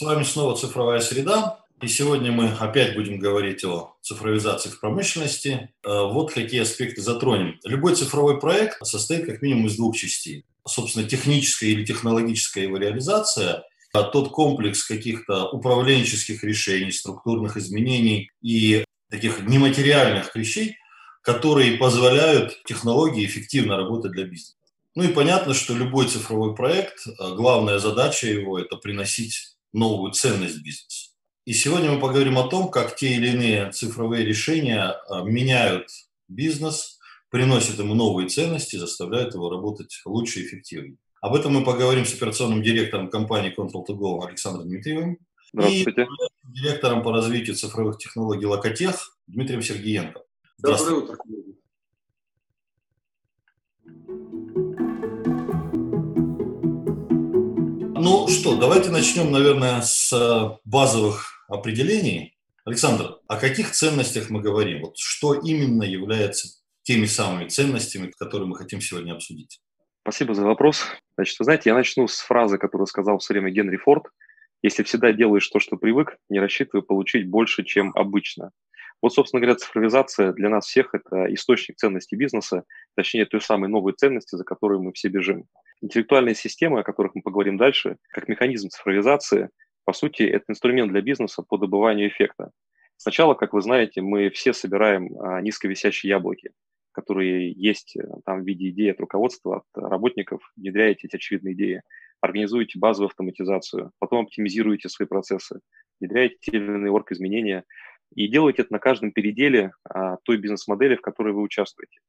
С вами снова «Цифровая среда». И сегодня мы опять будем говорить о цифровизации в промышленности. Э, вот какие аспекты затронем. Любой цифровой проект состоит как минимум из двух частей. Собственно, техническая или технологическая его реализация а тот комплекс каких-то управленческих решений, структурных изменений и таких нематериальных вещей, которые позволяют технологии эффективно работать для бизнеса. Ну и понятно, что любой цифровой проект, э, главная задача его – это приносить новую ценность бизнесу. И сегодня мы поговорим о том, как те или иные цифровые решения э, меняют бизнес, приносят ему новые ценности, заставляют его работать лучше и эффективнее. Об этом мы поговорим с операционным директором компании Control2Go Александром Дмитриевым и директором по развитию цифровых технологий Локотех Дмитрием Сергеенко. Доброе утро. Ну что, давайте начнем, наверное, с э, базовых определений. Александр, о каких ценностях мы говорим? Вот что именно является теми самыми ценностями, которые мы хотим сегодня обсудить? Спасибо за вопрос. Значит, вы знаете, я начну с фразы, которую сказал в свое время Генри Форд. Если всегда делаешь то, что привык, не рассчитывай получить больше, чем обычно. Вот, собственно говоря, цифровизация для нас всех – это источник ценности бизнеса, точнее, той самой новой ценности, за которой мы все бежим. Интеллектуальные системы, о которых мы поговорим дальше, как механизм цифровизации, по сути, это инструмент для бизнеса по добыванию эффекта. Сначала, как вы знаете, мы все собираем а, низковисящие яблоки, которые есть э, там в виде идеи от руководства, от работников, внедряете эти очевидные идеи, организуете базовую автоматизацию, потом оптимизируете свои процессы, внедряете те или иные орг-изменения и делаете это на каждом переделе а, той бизнес-модели, в которой вы участвуете.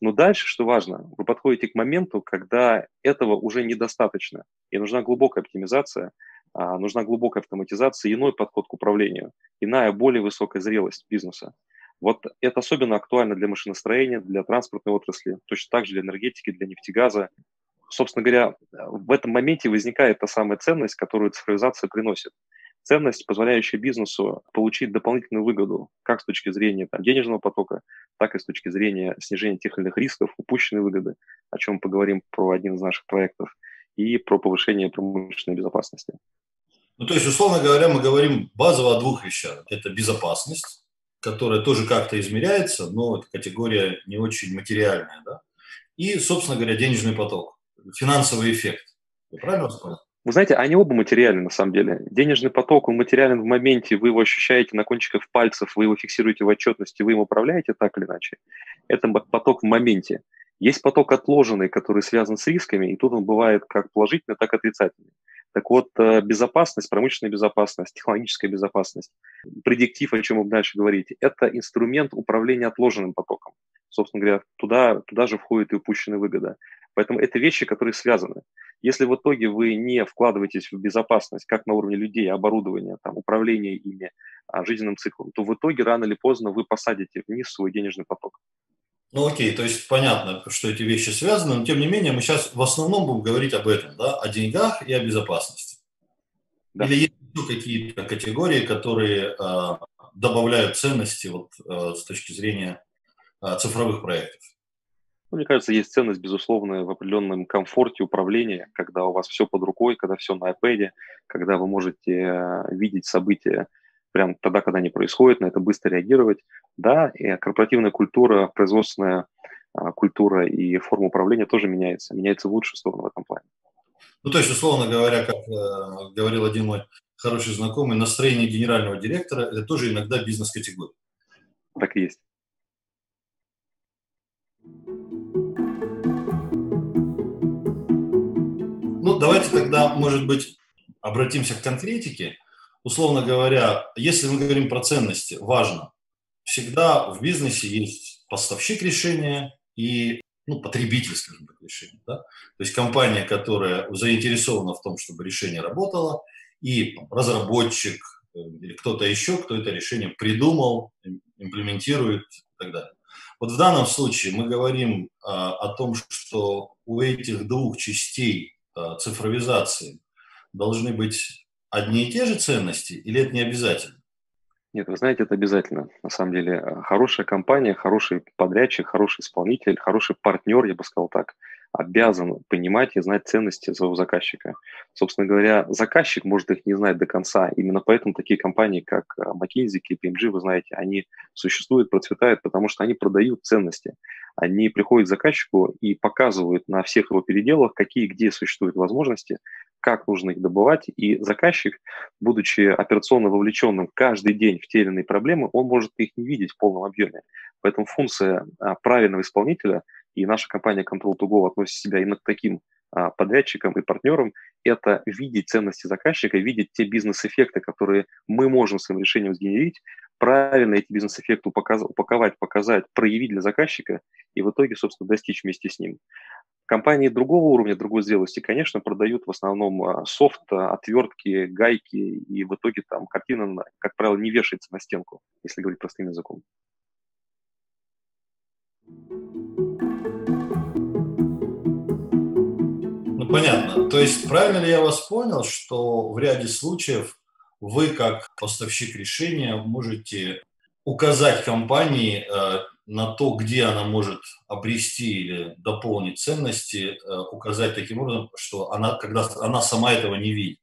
Но дальше, что важно, вы подходите к моменту, когда этого уже недостаточно, и нужна глубокая оптимизация, а, нужна глубокая автоматизация, иной подход к управлению, иная, более высокая зрелость бизнеса. Вот это особенно актуально для машиностроения, для транспортной отрасли, точно так же для энергетики, для нефтегаза. Собственно говоря, в этом моменте возникает та самая ценность, которую цифровизация приносит ценность, позволяющая бизнесу получить дополнительную выгоду как с точки зрения там, денежного потока, так и с точки зрения снижения тех или иных рисков, упущенной выгоды, о чем мы поговорим про один из наших проектов, и про повышение промышленной безопасности. Ну, то есть, условно говоря, мы говорим базово о двух вещах. Это безопасность, которая тоже как-то измеряется, но это категория не очень материальная, да? И, собственно говоря, денежный поток, финансовый эффект. Я правильно понял? Вы знаете, они оба материальны на самом деле. Денежный поток, он материален в моменте, вы его ощущаете на кончиках пальцев, вы его фиксируете в отчетности, вы им управляете так или иначе. Это поток в моменте. Есть поток отложенный, который связан с рисками, и тут он бывает как положительный, так и отрицательный. Так вот, э, безопасность, промышленная безопасность, технологическая безопасность, предиктив, о чем вы дальше говорите, это инструмент управления отложенным потоком. Собственно говоря, туда, туда же входит и упущенная выгода. Поэтому это вещи, которые связаны. Если в итоге вы не вкладываетесь в безопасность, как на уровне людей, оборудования, там, управления ими, а, жизненным циклом, то в итоге рано или поздно вы посадите вниз свой денежный поток. Ну окей, то есть понятно, что эти вещи связаны, но тем не менее мы сейчас в основном будем говорить об этом, да, о деньгах и о безопасности. Да. Или есть еще какие-то категории, которые э, добавляют ценности вот, э, с точки зрения цифровых проектов? Ну, мне кажется, есть ценность, безусловно, в определенном комфорте управления, когда у вас все под рукой, когда все на iPad, когда вы можете э, видеть события прямо тогда, когда они происходят, на это быстро реагировать. Да, и корпоративная культура, производственная а, культура и форма управления тоже меняется, меняется в лучшую сторону в этом плане. Ну, то есть, условно говоря, как э, говорил один мой хороший знакомый, настроение генерального директора – это тоже иногда бизнес-категория. Так и есть. Ну, давайте тогда, может быть, обратимся к конкретике. Условно говоря, если мы говорим про ценности, важно, всегда в бизнесе есть поставщик решения и ну, потребитель, скажем так, решения. Да? То есть компания, которая заинтересована в том, чтобы решение работало, и разработчик э, или кто-то еще, кто это решение придумал, имплементирует и так далее. Вот в данном случае мы говорим а, о том, что у этих двух частей цифровизации должны быть одни и те же ценности или это не обязательно? Нет, вы знаете, это обязательно. На самом деле, э, хорошая компания, хороший подрядчик, хороший исполнитель, хороший партнер, я бы сказал так, обязан понимать и знать ценности своего заказчика. Собственно говоря, заказчик может их не знать до конца. Именно поэтому такие компании, как э, McKinsey, KPMG, вы знаете, они существуют, процветают, потому что они продают ценности. Они приходят к заказчику и показывают на всех его переделах, какие где существуют возможности, как нужно их добывать. И заказчик, будучи операционно вовлеченным каждый день в те или иные проблемы, он может их не видеть в полном объеме. Поэтому функция а, правильного исполнителя – и наша компания Control2Go относит себя именно к таким а, подрядчикам и партнерам, это видеть ценности заказчика, видеть те бизнес-эффекты, которые мы можем своим решением сгенерить, правильно эти бизнес-эффекты упаковать, показать, проявить для заказчика и в итоге, собственно, достичь вместе с ним. Компании другого уровня, другой зрелости, конечно, продают в основном а, софт, а, отвертки, гайки, и в итоге там картина, как правило, не вешается на стенку, если говорить простым языком. Ну, понятно. То есть правильно ли я вас понял, что в ряде случаев вы, как поставщик решения, можете указать компании э, на то, где она может обрести или дополнить ценности, э, указать таким образом, что она, когда она сама этого не видит.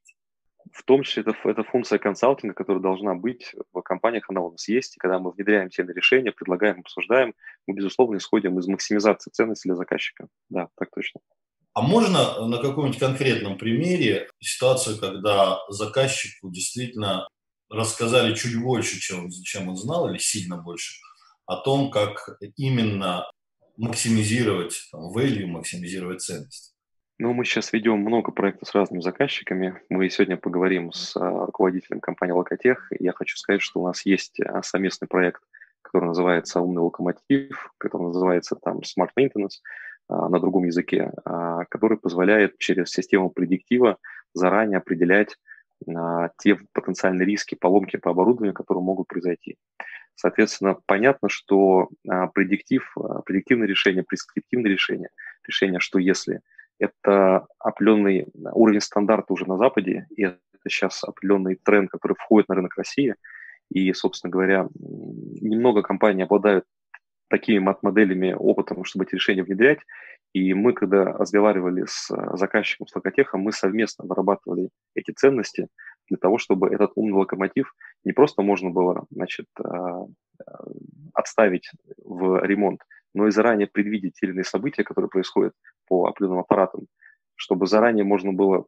В том числе это, это функция консалтинга, которая должна быть в компаниях, она у нас есть. И когда мы внедряем те решения, предлагаем, обсуждаем, мы, безусловно, исходим из максимизации ценности для заказчика. Да, так точно. А можно на каком-нибудь конкретном примере ситуацию, когда заказчику действительно рассказали чуть больше, чем, чем он знал, или сильно больше, о том, как именно максимизировать там, value, максимизировать ценность? Ну, мы сейчас ведем много проектов с разными заказчиками. Мы сегодня поговорим с а, руководителем компании Локотех. Я хочу сказать, что у нас есть а, совместный проект, который называется «Умный локомотив», который называется там «Smart Maintenance», на другом языке, а, который позволяет через систему предиктива заранее определять а, те потенциальные риски поломки по оборудованию, которые могут произойти. Соответственно, понятно, что предиктив, предиктивное решение, прескриптивное решение, решение, что если это определенный уровень стандарта уже на Западе, и это сейчас определенный тренд, который входит на рынок России, и, собственно говоря, немного компаний обладают такими мат-моделями, опытом, чтобы эти решения внедрять. И мы, когда разговаривали с э, заказчиком, с локотехом, мы совместно вырабатывали эти ценности для того, чтобы этот умный локомотив не просто можно было значит, э, э, отставить в ремонт, но и заранее предвидеть те или иные события, которые происходят по определенным аппаратам, чтобы заранее можно было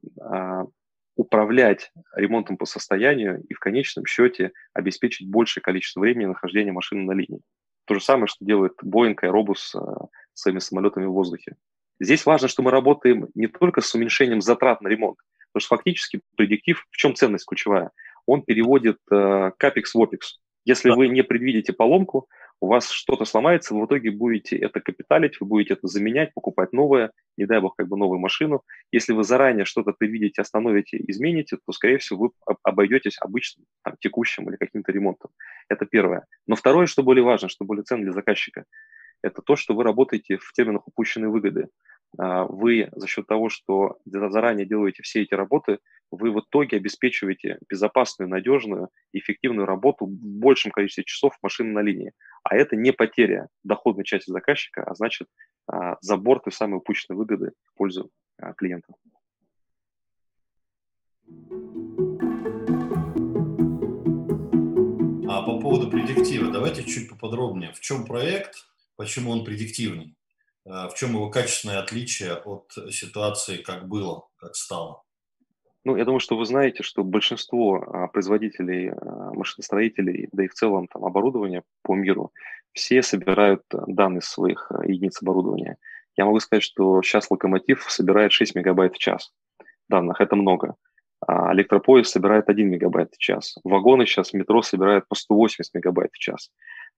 управлять ремонтом по состоянию и в конечном счете обеспечить большее количество времени нахождения машины на линии. То же самое, что делает Boeing и Airbus э, своими самолетами в воздухе. Здесь важно, что мы работаем не только с уменьшением затрат на ремонт, потому что фактически предиктив, в чем ценность ключевая? Он переводит э, капекс в опекс. Если да. вы не предвидите поломку, у вас что-то сломается, вы в итоге будете это капиталить, вы будете это заменять, покупать новое, не дай бог как бы новую машину. Если вы заранее что-то предвидите, остановите, измените, то, скорее всего, вы обойдетесь обычным, там, текущим или каким-то ремонтом. Это первое. Но второе, что более важно, что более ценно для заказчика, это то, что вы работаете в терминах упущенной выгоды. А, вы за счет того, что заранее делаете все эти работы, вы в итоге обеспечиваете безопасную, надежную, эффективную работу в большем количестве часов машины на линии. А это не потеря доходной части заказчика, а значит а, забор той самой упущенной выгоды в пользу а, клиента. А по поводу предиктива, давайте чуть поподробнее. В чем проект, почему он предиктивный? В чем его качественное отличие от ситуации, как было, как стало? Ну, я думаю, что вы знаете, что большинство а, производителей, а, машиностроителей, да и в целом там оборудования по миру, все собирают а, данные своих единиц оборудования. Я могу сказать, что сейчас локомотив собирает 6 мегабайт в час данных, это много. А электропоезд собирает 1 мегабайт в час. Вагоны сейчас метро собирают по 180 мегабайт в час.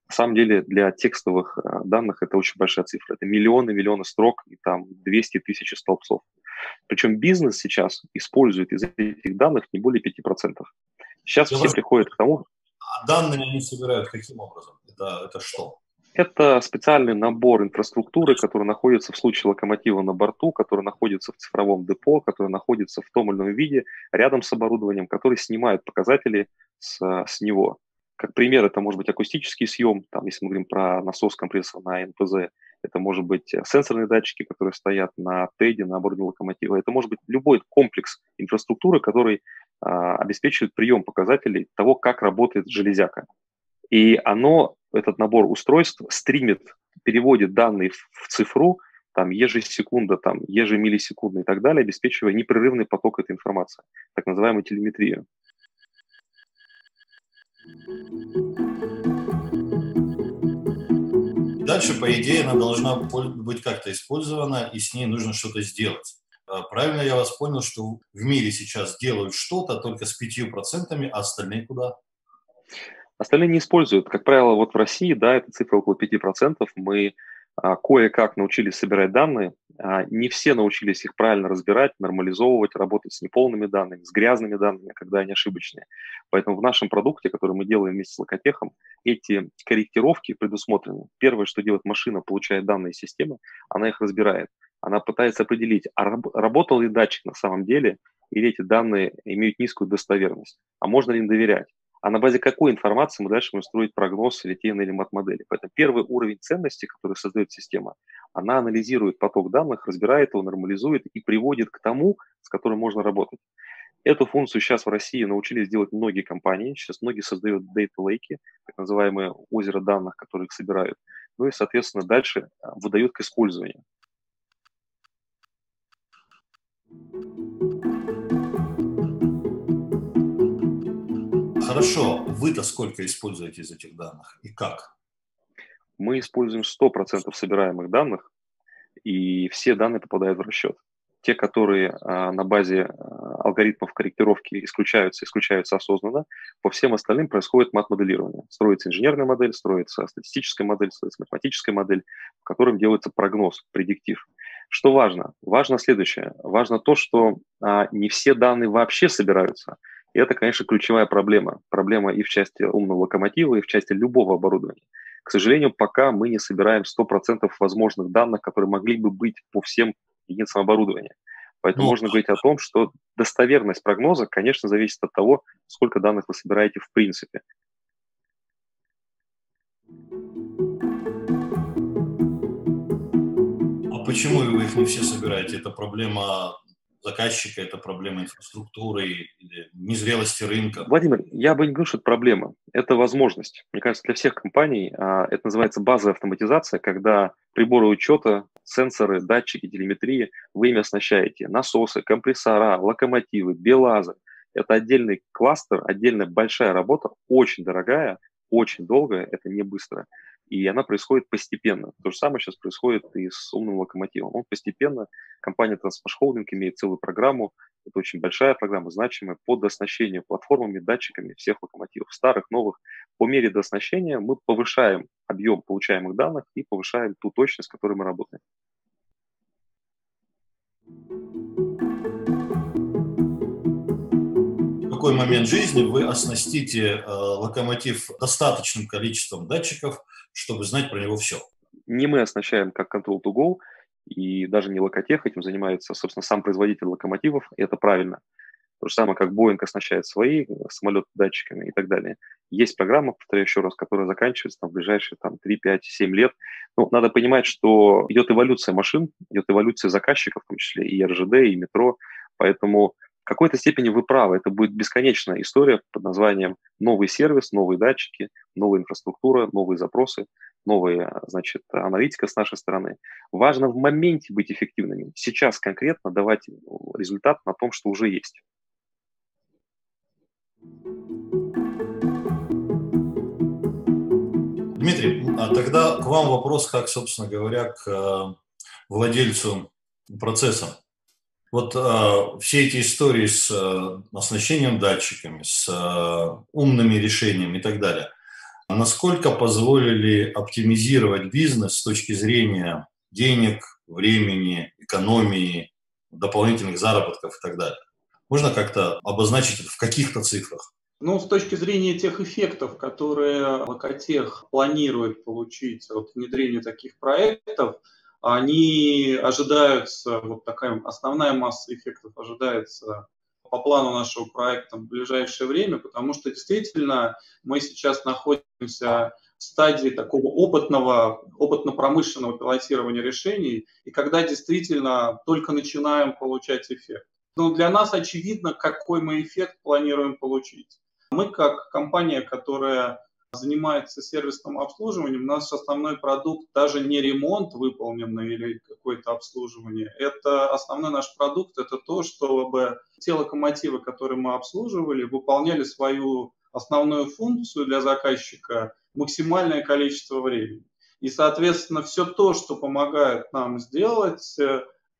На самом деле для текстовых данных это очень большая цифра. Это миллионы-миллионы строк и там 200 тысяч столбцов. Причем бизнес сейчас использует из этих данных не более 5%. Сейчас все приходят к тому... А данные они собирают каким образом? Это, это что? Это специальный набор инфраструктуры, который находится в случае локомотива на борту, который находится в цифровом депо, который находится в том или ином виде рядом с оборудованием, который снимает показатели с, с него. Как пример, это может быть акустический съем, там, если мы говорим про насос компрессор на НПЗ, это может быть сенсорные датчики, которые стоят на ТЭДе, на борде локомотива, это может быть любой комплекс инфраструктуры, который а, обеспечивает прием показателей того, как работает железяка. И оно, этот набор устройств, стримит, переводит данные в цифру, там ежесекунда, там ежемиллисекунда и так далее, обеспечивая непрерывный поток этой информации, так называемую телеметрию. Дальше, по идее, она должна быть как-то использована, и с ней нужно что-то сделать. А правильно я вас понял, что в мире сейчас делают что-то только с 5%, а остальные куда? Остальные не используют. Как правило, вот в России, да, эта цифра около 5%. Мы кое-как научились собирать данные. А, не все научились их правильно разбирать, нормализовывать, работать с неполными данными, с грязными данными, когда они ошибочные. Поэтому в нашем продукте, который мы делаем вместе с Локотехом, эти корректировки предусмотрены. Первое, что делает машина, получает данные системы, она их разбирает. Она пытается определить, а работал ли датчик на самом деле, или эти данные имеют низкую достоверность, а можно ли им доверять а на базе какой информации мы дальше будем строить прогноз или те или мат-модели. Поэтому первый уровень ценности, который создает система, она анализирует поток данных, разбирает его, нормализует и приводит к тому, с которым можно работать. Эту функцию сейчас в России научились делать многие компании. Сейчас многие создают lake, так называемые озеро данных, которые их собирают. Ну и, соответственно, дальше а, выдают к использованию. Хорошо, вы-то сколько используете из этих данных и как? Мы используем 100% собираемых данных, и все данные попадают в расчет. Те, которые а, на базе а, алгоритмов корректировки исключаются, исключаются осознанно, по всем остальным происходит мат-моделирование. Строится инженерная модель, строится статистическая модель, строится математическая модель, в котором делается прогноз, предиктив. Что важно? Важно следующее. Важно то, что а, не все данные вообще собираются – и это, конечно, ключевая проблема. Проблема и в части умного локомотива, и в части любого оборудования. К сожалению, пока мы не собираем 100% возможных данных, которые могли бы быть по всем единицам оборудования. Поэтому ну, можно говорить о том, что достоверность прогноза, конечно, зависит от того, сколько данных вы собираете в принципе. А почему вы их не все собираете? Это проблема заказчика, это проблема инфраструктуры незрелости рынка? Владимир, я бы не говорил, что это проблема. Это возможность. Мне кажется, для всех компаний а, это называется базовая автоматизация, когда приборы учета, сенсоры, датчики, телеметрии вы ими оснащаете. Насосы, компрессора, локомотивы, белазы. Это отдельный кластер, отдельная большая работа, очень дорогая, очень долгая, это не быстро и она происходит постепенно. То же самое сейчас происходит и с умным локомотивом. Он постепенно, компания Transmash Holding имеет целую программу, это очень большая программа, значимая, по дооснащению платформами, датчиками всех локомотивов, старых, новых. По мере дооснащения мы повышаем объем получаемых данных и повышаем ту точность, с которой мы работаем. В какой момент жизни вы оснастите э, локомотив достаточным количеством датчиков, чтобы знать про него все. Не мы оснащаем как Control to Go, и даже не Локотех, этим занимается, собственно, сам производитель локомотивов, и это правильно. То же самое, как Boeing оснащает свои самолеты датчиками и так далее. Есть программа, повторяю еще раз, которая заканчивается там, в ближайшие там, 3, 5, 7 лет. Ну, надо понимать, что идет эволюция машин, идет эволюция заказчиков, в том числе и РЖД, и метро. Поэтому какой-то степени вы правы. Это будет бесконечная история под названием новый сервис, новые датчики, новая инфраструктура, новые запросы, новая, значит, аналитика с нашей стороны. Важно в моменте быть эффективными. Сейчас конкретно давать результат на том, что уже есть. Дмитрий, а тогда к вам вопрос, как, собственно говоря, к э, владельцу процесса. Вот э, все эти истории с э, оснащением датчиками, с э, умными решениями и так далее, насколько позволили оптимизировать бизнес с точки зрения денег, времени, экономии, дополнительных заработков и так далее? Можно как-то обозначить это в каких-то цифрах? Ну, с точки зрения тех эффектов, которые Локотех планирует получить от внедрения таких проектов – они ожидаются, вот такая основная масса эффектов ожидается по плану нашего проекта в ближайшее время, потому что действительно мы сейчас находимся в стадии такого опытного, опытно-промышленного пилотирования решений, и когда действительно только начинаем получать эффект. Но для нас очевидно, какой мы эффект планируем получить. Мы как компания, которая занимается сервисным обслуживанием, наш основной продукт даже не ремонт выполненный или какое-то обслуживание. Это основной наш продукт, это то, чтобы те локомотивы, которые мы обслуживали, выполняли свою основную функцию для заказчика максимальное количество времени. И, соответственно, все то, что помогает нам сделать,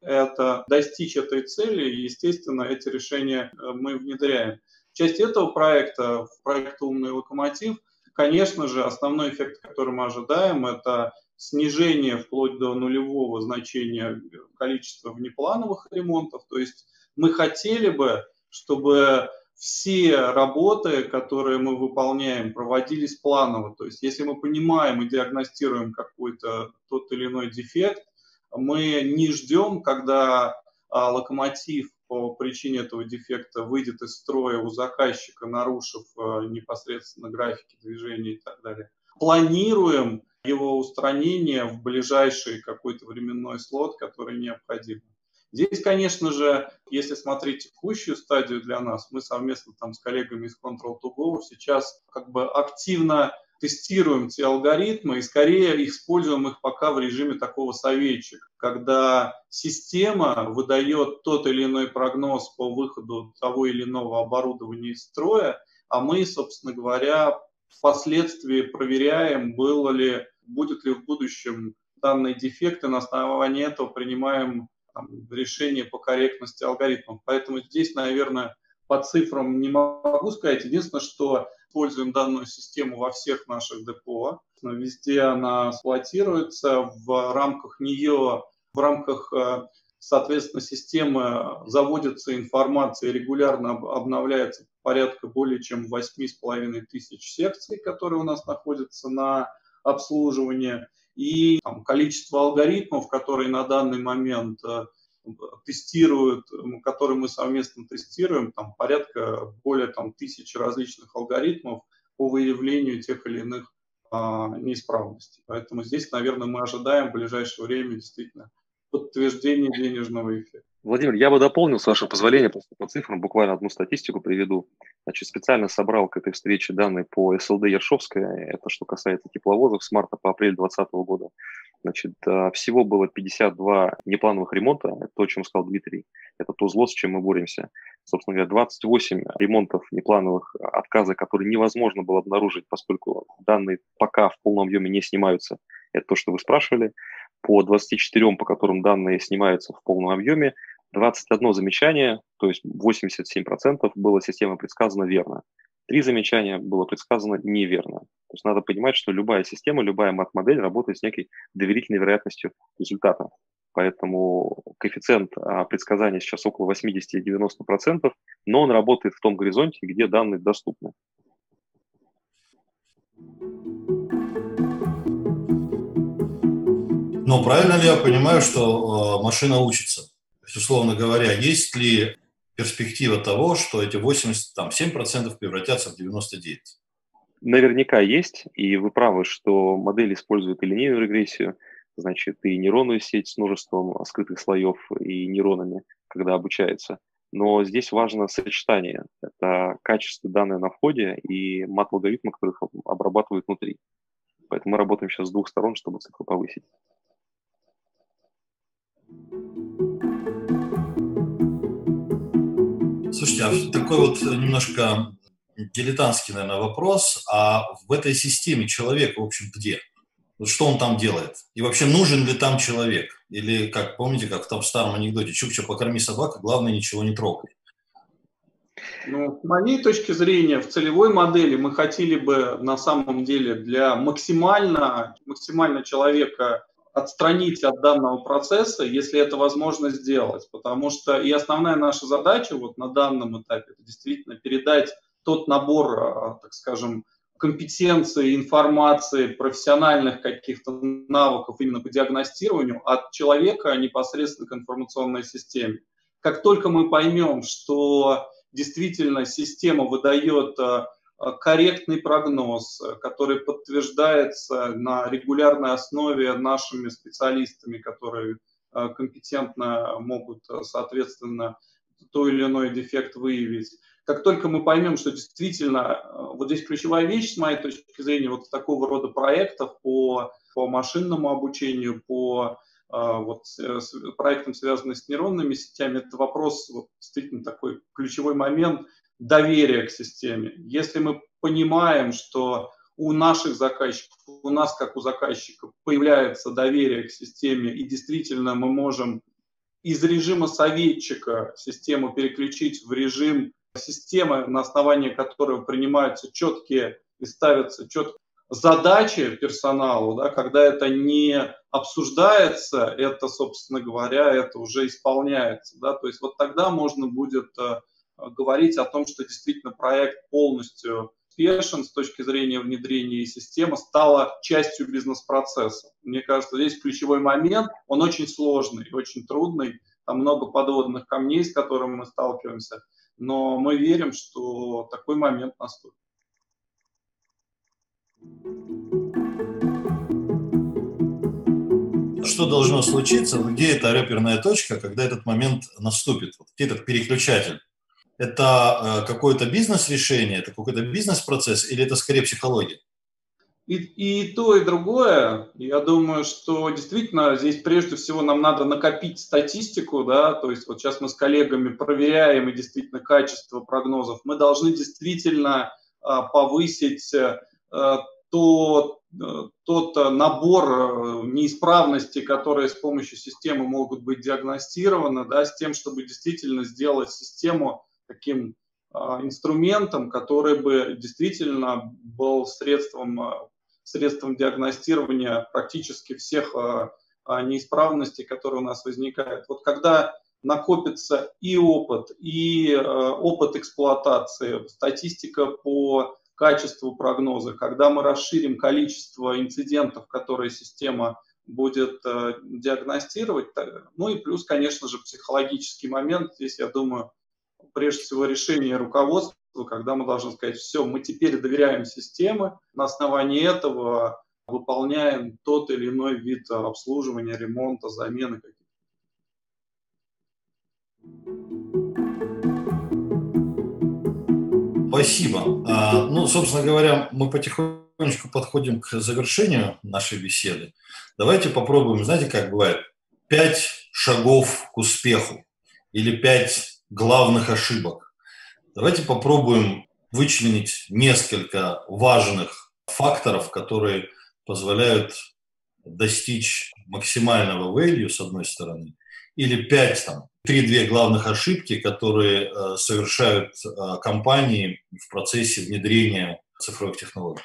это достичь этой цели, естественно, эти решения э, мы внедряем. Часть этого проекта, проекта «Умный локомотив», конечно же, основной эффект, который мы ожидаем, это снижение вплоть до нулевого значения количества внеплановых ремонтов. То есть мы хотели бы, чтобы все работы, которые мы выполняем, проводились планово. То есть если мы понимаем и диагностируем какой-то тот или иной дефект, мы не ждем, когда а, локомотив по причине этого дефекта выйдет из строя у заказчика, нарушив а, непосредственно графики движения и так далее. Планируем его устранение в ближайший какой-то временной слот, который необходим. Здесь, конечно же, если смотреть текущую стадию для нас, мы совместно там с коллегами из Control2Go сейчас как бы активно тестируем те алгоритмы и скорее используем их пока в режиме такого советчика, когда система выдает тот или иной прогноз по выходу того или иного оборудования из строя, а мы, собственно говоря, впоследствии проверяем, было ли, будет ли в будущем данные дефекты, на основании этого принимаем там, решение по корректности алгоритмов. Поэтому здесь, наверное, по цифрам не могу сказать. Единственное, что используем данную систему во всех наших депо. Везде она эксплуатируется. В рамках нее, в рамках, э, соответственно, системы заводится информация, регулярно обновляется порядка более чем 8,5 тысяч секций, которые у нас находятся на обслуживании. И там, количество алгоритмов, которые на данный момент э, тестируют, который мы совместно тестируем, там порядка более там, тысячи различных алгоритмов по выявлению тех или иных а, неисправностей. Поэтому здесь, наверное, мы ожидаем в ближайшее время действительно подтверждение денежного эффекта. Владимир, я бы дополнил, с вашего позволения, просто по цифрам, буквально одну статистику приведу. Значит, специально собрал к этой встрече данные по СЛД Ершовская, это что касается тепловозов с марта по апрель 2020 года. Значит, а, всего было 52 неплановых ремонта, то, о чем сказал Дмитрий, это то зло, с чем мы боремся. Собственно говоря, 28 ремонтов неплановых отказа, которые невозможно было обнаружить, поскольку данные пока в полном объеме не снимаются. Это то, что вы спрашивали. По 24, по которым данные снимаются в полном объеме, 21 замечание, то есть 87% было система предсказано верно. Три замечания было предсказано неверно. То есть надо понимать, что любая система, любая мат-модель работает с некой доверительной вероятностью результата. Поэтому коэффициент а, предсказания сейчас около 80-90%, но он работает в том горизонте, где данные доступны. Но правильно ли я понимаю, что э, машина учится? То есть, условно говоря, есть ли перспектива того, что эти 87% превратятся в 99%? Наверняка есть, и вы правы, что модель использует и линейную регрессию, значит, и нейронную сеть с множеством скрытых слоев и нейронами, когда обучается. Но здесь важно сочетание. Это качество данных на входе и мат-алгоритмы, которых обрабатывают внутри. Поэтому мы работаем сейчас с двух сторон, чтобы цифру повысить. Слушайте, а такой вот немножко дилетантский, наверное, вопрос. А в этой системе человек, в общем, где? Вот что он там делает? И вообще нужен ли там человек? Или, как помните, как в старом анекдоте, Чукча, покорми собаку, главное ничего не трогай. Ну, с моей точки зрения, в целевой модели мы хотели бы на самом деле для максимально, максимально человека отстранить от данного процесса, если это возможно сделать. Потому что и основная наша задача вот на данном этапе это действительно передать тот набор, а, так скажем, компетенций, информации, профессиональных каких-то навыков именно по диагностированию от человека непосредственно к информационной системе. Как только мы поймем, что действительно система выдает а, корректный прогноз, который подтверждается на регулярной основе нашими специалистами, которые компетентно могут, соответственно, то или иной дефект выявить. Как только мы поймем, что действительно, вот здесь ключевая вещь, с моей точки зрения, вот такого рода проектов по, по машинному обучению, по вот, э, с проектом, связанным с нейронными сетями, это вопрос, вот, действительно такой ключевой момент доверия к системе. Если мы понимаем, что у наших заказчиков, у нас как у заказчиков появляется доверие к системе, и действительно мы можем из режима советчика систему переключить в режим системы, на основании которой принимаются четкие и ставятся четкие задачи персоналу, да, когда это не обсуждается, это, собственно говоря, это уже исполняется. Да, то есть вот тогда можно будет э, говорить о том, что действительно проект полностью успешен с точки зрения внедрения и система стала частью бизнес-процесса. Мне кажется, здесь ключевой момент, он очень сложный, очень трудный, там много подводных камней, с которыми мы сталкиваемся, но мы верим, что такой момент наступит. Что должно случиться, где эта реперная точка, когда этот момент наступит, где этот переключатель? Это э, какое-то бизнес-решение, это какой-то бизнес-процесс или это скорее психология? И, и то, и другое. Я думаю, что действительно здесь прежде всего нам надо накопить статистику, да, то есть вот сейчас мы с коллегами проверяем и действительно качество прогнозов. Мы должны действительно а, повысить а, то, тот набор неисправностей, которые с помощью системы могут быть диагностированы, да, с тем, чтобы действительно сделать систему таким инструментом, который бы действительно был средством, средством диагностирования практически всех неисправностей, которые у нас возникают. Вот когда накопится и опыт, и опыт эксплуатации, статистика по качеству прогноза, когда мы расширим количество инцидентов, которые система будет диагностировать, ну и плюс, конечно же, психологический момент. Здесь, я думаю, прежде всего решение руководства, когда мы должны сказать, все, мы теперь доверяем системе, на основании этого выполняем тот или иной вид обслуживания, ремонта, замены каких-то. Спасибо. А, ну, собственно говоря, мы потихонечку подходим к завершению нашей беседы. Давайте попробуем, знаете, как бывает, пять шагов к успеху или пять главных ошибок. Давайте попробуем вычленить несколько важных факторов, которые позволяют достичь максимального value, с одной стороны, или пять, там, три-две главных ошибки, которые э, совершают э, компании в процессе внедрения цифровых технологий.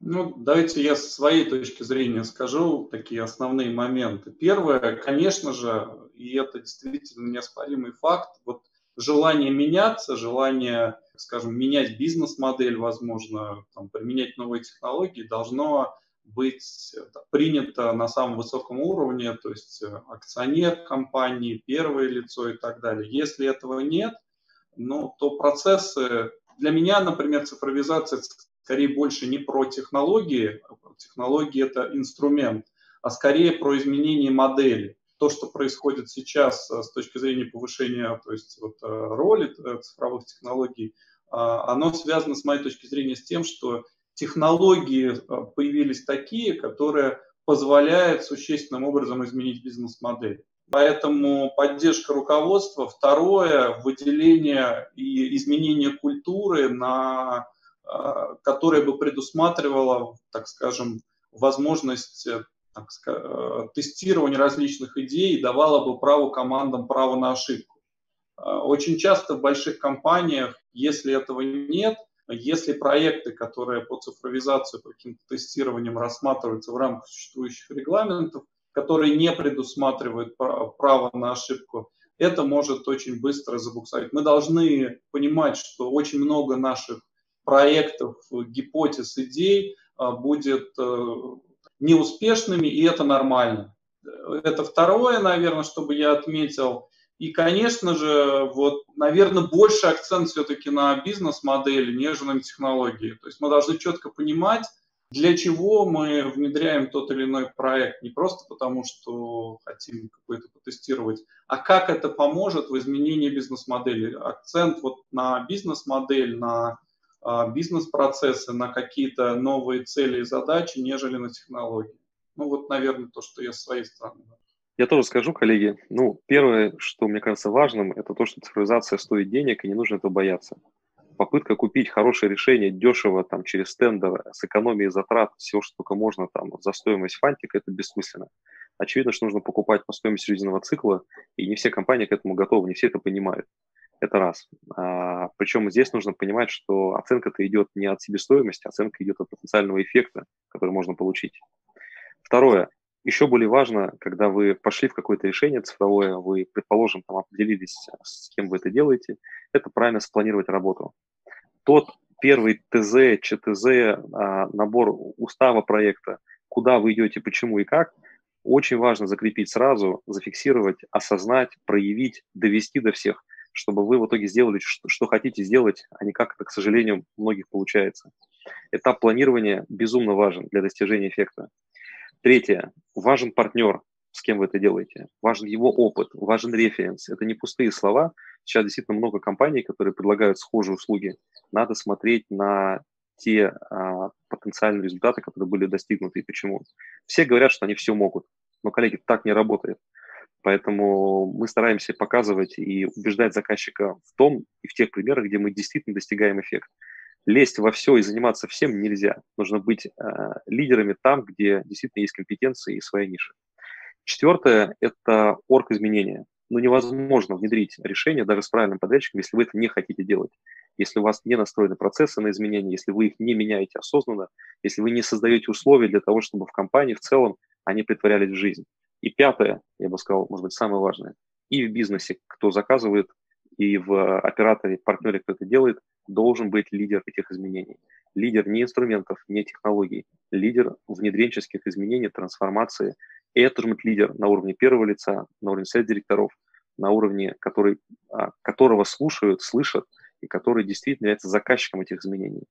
Ну, давайте я со своей точки зрения скажу такие основные моменты. Первое, конечно же, и это действительно неоспоримый факт, вот желание меняться, желание, скажем, менять бизнес-модель, возможно, там, применять новые технологии, должно быть принято на самом высоком уровне, то есть э, акционер компании, первое лицо и так далее. Если этого нет, ну, то процессы... Для меня, например, цифровизация скорее больше не про технологии, технологии – это инструмент, а скорее про изменение модели то, что происходит сейчас э, с точки зрения повышения то есть, вот, э, роли э, цифровых технологий, а, оно связано, с моей точки зрения, с тем, что технологии появились такие, которые позволяют существенным образом изменить бизнес-модель. Поэтому поддержка руководства. Второе, выделение и изменение культуры, на, которое бы предусматривало, так скажем, возможность так сказать, э, тестирование различных идей давало бы право командам право на ошибку. Э, очень часто в больших компаниях, если этого нет, если проекты, которые по цифровизации, по каким-то тестированиям рассматриваются в рамках существующих регламентов, которые не предусматривают право на ошибку, это может очень быстро забуксовать. Мы должны понимать, что очень много наших проектов, гипотез, идей э, будет неуспешными, и это нормально. Это второе, наверное, чтобы я отметил. И, конечно же, вот, наверное, больше акцент все-таки на бизнес-модели, нежели на технологии. То есть мы должны четко понимать, для чего мы внедряем тот или иной проект. Не просто потому, что хотим какой-то потестировать, а как это поможет в изменении бизнес-модели. Акцент вот на бизнес-модель, на а, бизнес-процессы, на какие-то новые цели и задачи, нежели на технологии. Ну вот, наверное, то, что я с своей стороны. Я тоже скажу, коллеги, ну, первое, что мне кажется важным, это то, что цифровизация стоит денег, и не нужно этого бояться. Попытка купить хорошее решение дешево, там, через тендер, с экономией затрат, все, что только можно, там, за стоимость фантика, это бессмысленно. Очевидно, что нужно покупать по стоимости жизненного цикла, и не все компании к этому готовы, не все это понимают. Это раз. А, причем здесь нужно понимать, что оценка-то идет не от себестоимости, оценка идет от потенциального эффекта, который можно получить. Второе. Еще более важно, когда вы пошли в какое-то решение цифровое, вы, предположим, там определились, с кем вы это делаете, это правильно спланировать работу. Тот первый ТЗ, ЧТЗ, а, набор устава проекта, куда вы идете, почему и как, очень важно закрепить сразу, зафиксировать, осознать, проявить, довести до всех, чтобы вы в итоге сделали, что, хотите сделать, а не как это, к сожалению, у многих получается. Этап планирования безумно важен для достижения эффекта. Третье. Важен партнер, с кем вы это делаете. Важен его опыт, важен референс. Это не пустые слова. Сейчас действительно много компаний, которые предлагают схожие услуги. Надо смотреть на те а, потенциальные результаты, которые были достигнуты и почему. Все говорят, что они все могут. Но, коллеги, так не работает. Поэтому мы стараемся показывать и убеждать заказчика в том и в тех примерах, где мы действительно достигаем эффект лезть во все и заниматься всем нельзя. Нужно быть э, лидерами там, где действительно есть компетенции и своя ниша. Четвертое – это орг изменения. Ну, невозможно внедрить решение даже с правильным подрядчиком, если вы это не хотите делать. Если у вас не настроены процессы на изменения, если вы их не меняете осознанно, если вы не создаете условия для того, чтобы в компании в целом они притворялись в жизнь. И пятое, я бы сказал, может быть, самое важное, и в бизнесе, кто заказывает, и в операторе, партнере, кто это делает, должен быть лидер этих изменений. Лидер не инструментов, не технологий, лидер внедренческих изменений, трансформации. И это должен быть лидер на уровне первого лица, на уровне совет директоров, на уровне, который, а, которого слушают, слышат, и который действительно является заказчиком этих изменений.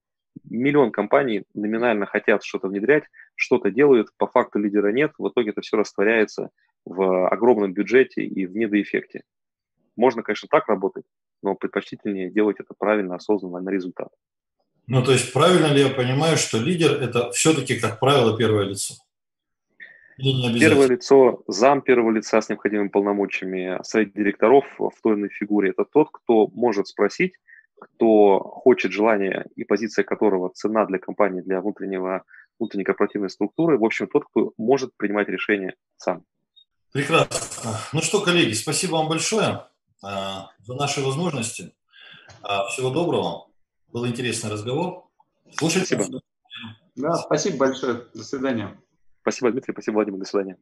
Миллион компаний номинально хотят что-то внедрять, что-то делают, по факту лидера нет, в итоге это все растворяется в огромном бюджете и в недоэффекте. Можно, конечно, так работать, но предпочтительнее делать это правильно, осознанно, на результат. Ну, то есть правильно ли я понимаю, что лидер – это все-таки, как правило, первое лицо? Первое лицо, зам первого лица с необходимыми полномочиями, совет директоров в той или иной фигуре – это тот, кто может спросить, кто хочет желание и позиция которого цена для компании, для внутреннего, внутренней корпоративной структуры, в общем, тот, кто может принимать решение сам. Прекрасно. Ну что, коллеги, спасибо вам большое. А, за наши возможности. А, всего доброго. Был интересный разговор. Слушайте. Спасибо. Да, спасибо большое. До свидания. Спасибо, Дмитрий. Спасибо, Владимир. До свидания.